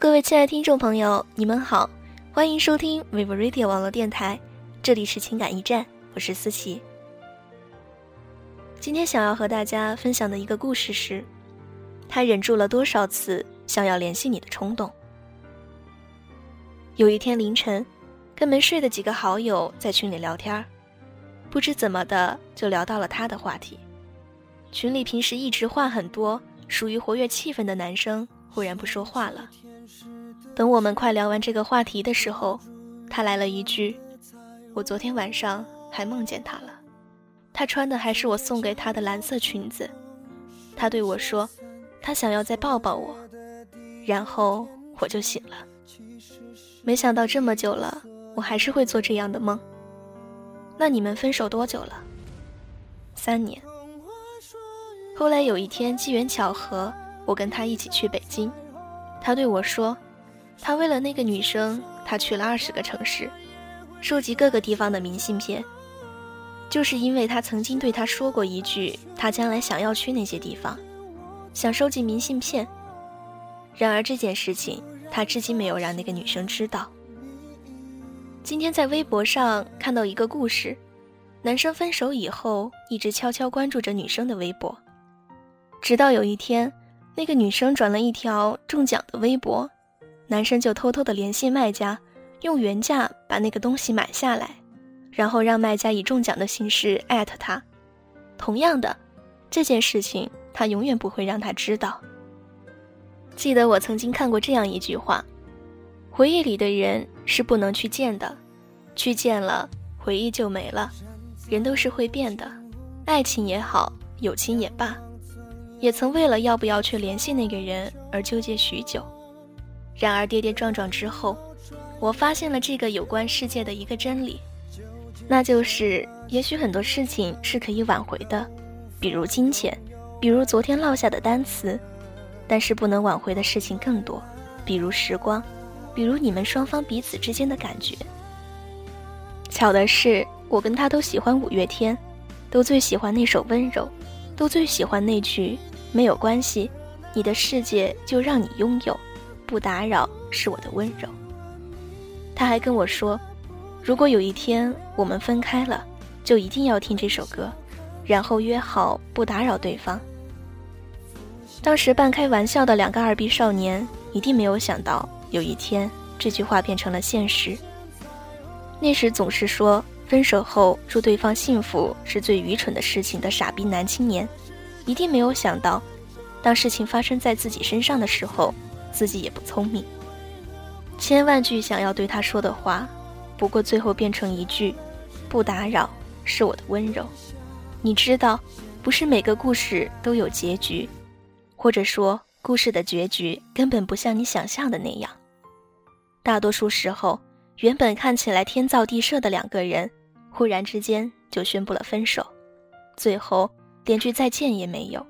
各位亲爱的听众朋友，你们好，欢迎收听 Vivo Radio 网络电台，这里是情感驿站，我是思琪。今天想要和大家分享的一个故事是，他忍住了多少次想要联系你的冲动。有一天凌晨，跟没睡的几个好友在群里聊天不知怎么的就聊到了他的话题。群里平时一直话很多、属于活跃气氛的男生忽然不说话了。等我们快聊完这个话题的时候，他来了一句：“我昨天晚上还梦见他了，他穿的还是我送给他的蓝色裙子。他对我说，他想要再抱抱我，然后我就醒了。没想到这么久了，我还是会做这样的梦。那你们分手多久了？三年。后来有一天机缘巧合，我跟他一起去北京。”他对我说：“他为了那个女生，他去了二十个城市，收集各个地方的明信片，就是因为他曾经对他说过一句，他将来想要去那些地方，想收集明信片。然而这件事情，他至今没有让那个女生知道。今天在微博上看到一个故事，男生分手以后，一直悄悄关注着女生的微博，直到有一天。”那个女生转了一条中奖的微博，男生就偷偷的联系卖家，用原价把那个东西买下来，然后让卖家以中奖的形式艾特他。同样的，这件事情他永远不会让他知道。记得我曾经看过这样一句话：回忆里的人是不能去见的，去见了回忆就没了。人都是会变的，爱情也好，友情也罢。也曾为了要不要去联系那个人而纠结许久，然而跌跌撞撞之后，我发现了这个有关世界的一个真理，那就是也许很多事情是可以挽回的，比如金钱，比如昨天落下的单词，但是不能挽回的事情更多，比如时光，比如你们双方彼此之间的感觉。巧的是，我跟他都喜欢五月天，都最喜欢那首《温柔》，都最喜欢那句。没有关系，你的世界就让你拥有，不打扰是我的温柔。他还跟我说，如果有一天我们分开了，就一定要听这首歌，然后约好不打扰对方。当时半开玩笑的两个二逼少年，一定没有想到有一天这句话变成了现实。那时总是说分手后祝对方幸福是最愚蠢的事情的傻逼男青年。一定没有想到，当事情发生在自己身上的时候，自己也不聪明。千万句想要对他说的话，不过最后变成一句“不打扰”是我的温柔。你知道，不是每个故事都有结局，或者说故事的结局根本不像你想象的那样。大多数时候，原本看起来天造地设的两个人，忽然之间就宣布了分手，最后。连句再见也没有，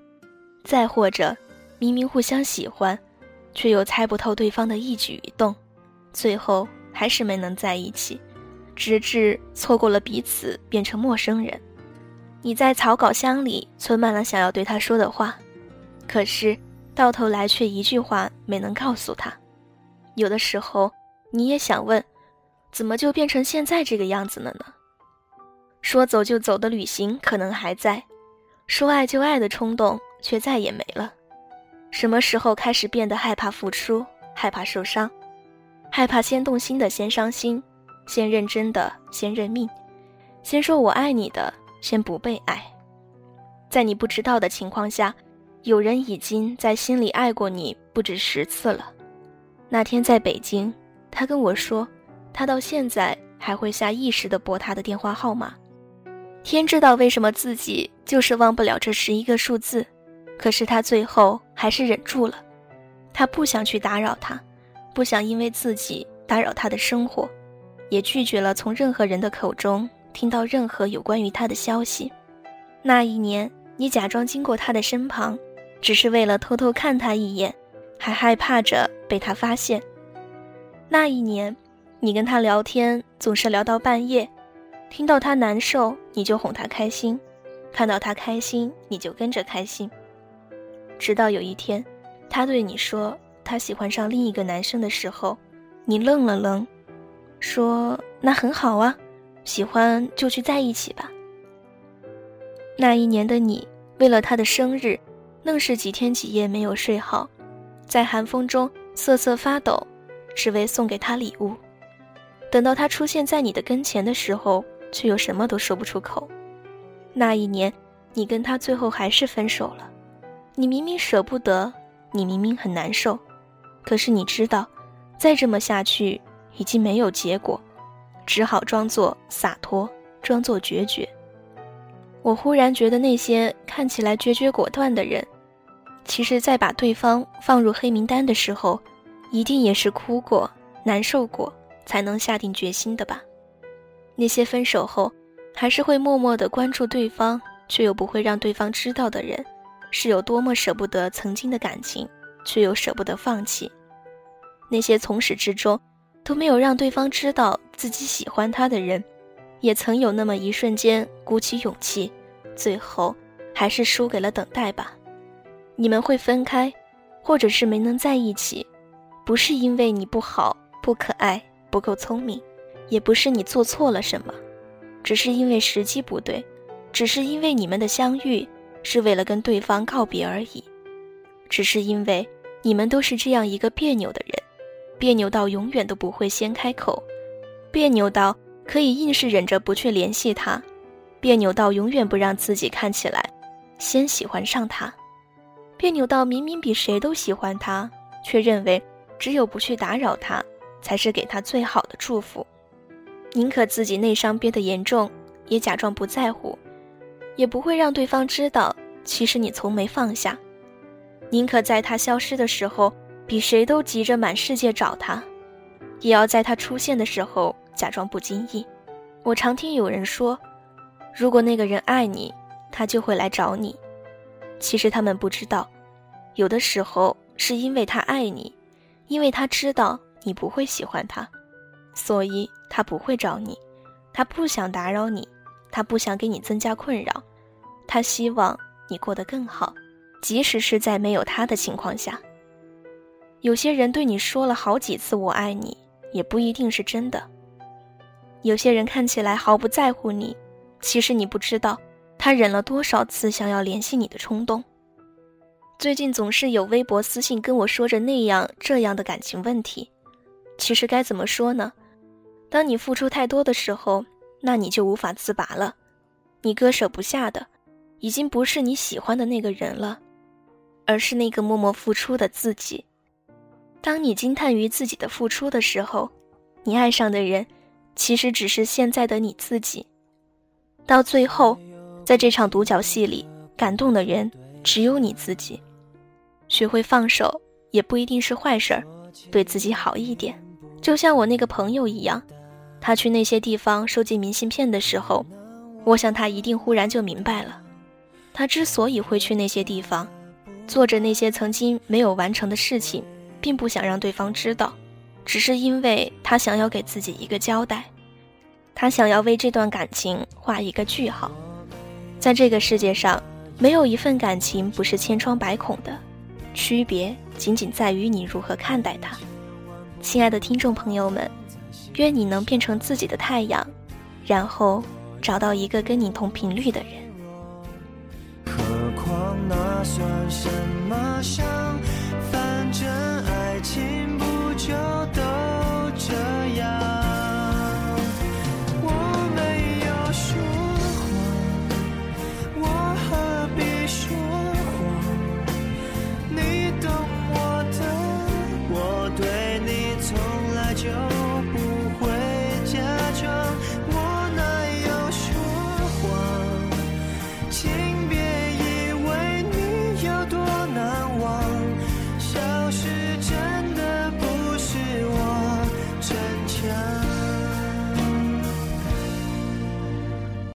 再或者，明明互相喜欢，却又猜不透对方的一举一动，最后还是没能在一起，直至错过了彼此，变成陌生人。你在草稿箱里存满了想要对他说的话，可是到头来却一句话没能告诉他。有的时候，你也想问，怎么就变成现在这个样子了呢？说走就走的旅行可能还在。说爱就爱的冲动却再也没了。什么时候开始变得害怕付出，害怕受伤，害怕先动心的先伤心，先认真的先认命，先说我爱你的先不被爱。在你不知道的情况下，有人已经在心里爱过你不止十次了。那天在北京，他跟我说，他到现在还会下意识的拨他的电话号码。天知道为什么自己就是忘不了这十一个数字，可是他最后还是忍住了。他不想去打扰他，不想因为自己打扰他的生活，也拒绝了从任何人的口中听到任何有关于他的消息。那一年，你假装经过他的身旁，只是为了偷偷看他一眼，还害怕着被他发现。那一年，你跟他聊天总是聊到半夜。听到他难受，你就哄他开心；看到他开心，你就跟着开心。直到有一天，他对你说他喜欢上另一个男生的时候，你愣了愣，说：“那很好啊，喜欢就去在一起吧。”那一年的你，为了他的生日，愣是几天几夜没有睡好，在寒风中瑟瑟发抖，只为送给他礼物。等到他出现在你的跟前的时候，却又什么都说不出口。那一年，你跟他最后还是分手了。你明明舍不得，你明明很难受，可是你知道，再这么下去已经没有结果，只好装作洒脱，装作决绝。我忽然觉得，那些看起来决绝果断的人，其实，在把对方放入黑名单的时候，一定也是哭过、难受过，才能下定决心的吧？那些分手后，还是会默默的关注对方，却又不会让对方知道的人，是有多么舍不得曾经的感情，却又舍不得放弃。那些从始至终都没有让对方知道自己喜欢他的人。也曾有那么一瞬间鼓起勇气，最后还是输给了等待吧。你们会分开，或者是没能在一起，不是因为你不好、不可爱、不够聪明，也不是你做错了什么，只是因为时机不对，只是因为你们的相遇是为了跟对方告别而已，只是因为你们都是这样一个别扭的人，别扭到永远都不会先开口，别扭到。可以硬是忍着不去联系他，别扭到永远不让自己看起来先喜欢上他，别扭到明明比谁都喜欢他，却认为只有不去打扰他才是给他最好的祝福，宁可自己内伤憋得严重，也假装不在乎，也不会让对方知道其实你从没放下，宁可在他消失的时候比谁都急着满世界找他，也要在他出现的时候。假装不经意，我常听有人说，如果那个人爱你，他就会来找你。其实他们不知道，有的时候是因为他爱你，因为他知道你不会喜欢他，所以他不会找你。他不想打扰你，他不想给你增加困扰，他希望你过得更好，即使是在没有他的情况下。有些人对你说了好几次“我爱你”，也不一定是真的。有些人看起来毫不在乎你，其实你不知道，他忍了多少次想要联系你的冲动。最近总是有微博私信跟我说着那样这样的感情问题，其实该怎么说呢？当你付出太多的时候，那你就无法自拔了。你割舍不下的，已经不是你喜欢的那个人了，而是那个默默付出的自己。当你惊叹于自己的付出的时候，你爱上的人。其实只是现在的你自己。到最后，在这场独角戏里，感动的人只有你自己。学会放手也不一定是坏事儿，对自己好一点。就像我那个朋友一样，他去那些地方收集明信片的时候，我想他一定忽然就明白了。他之所以会去那些地方，做着那些曾经没有完成的事情，并不想让对方知道。只是因为他想要给自己一个交代，他想要为这段感情画一个句号。在这个世界上，没有一份感情不是千疮百孔的，区别仅仅在于你如何看待它。亲爱的听众朋友们，愿你能变成自己的太阳，然后找到一个跟你同频率的人。何况那算什么？反正爱情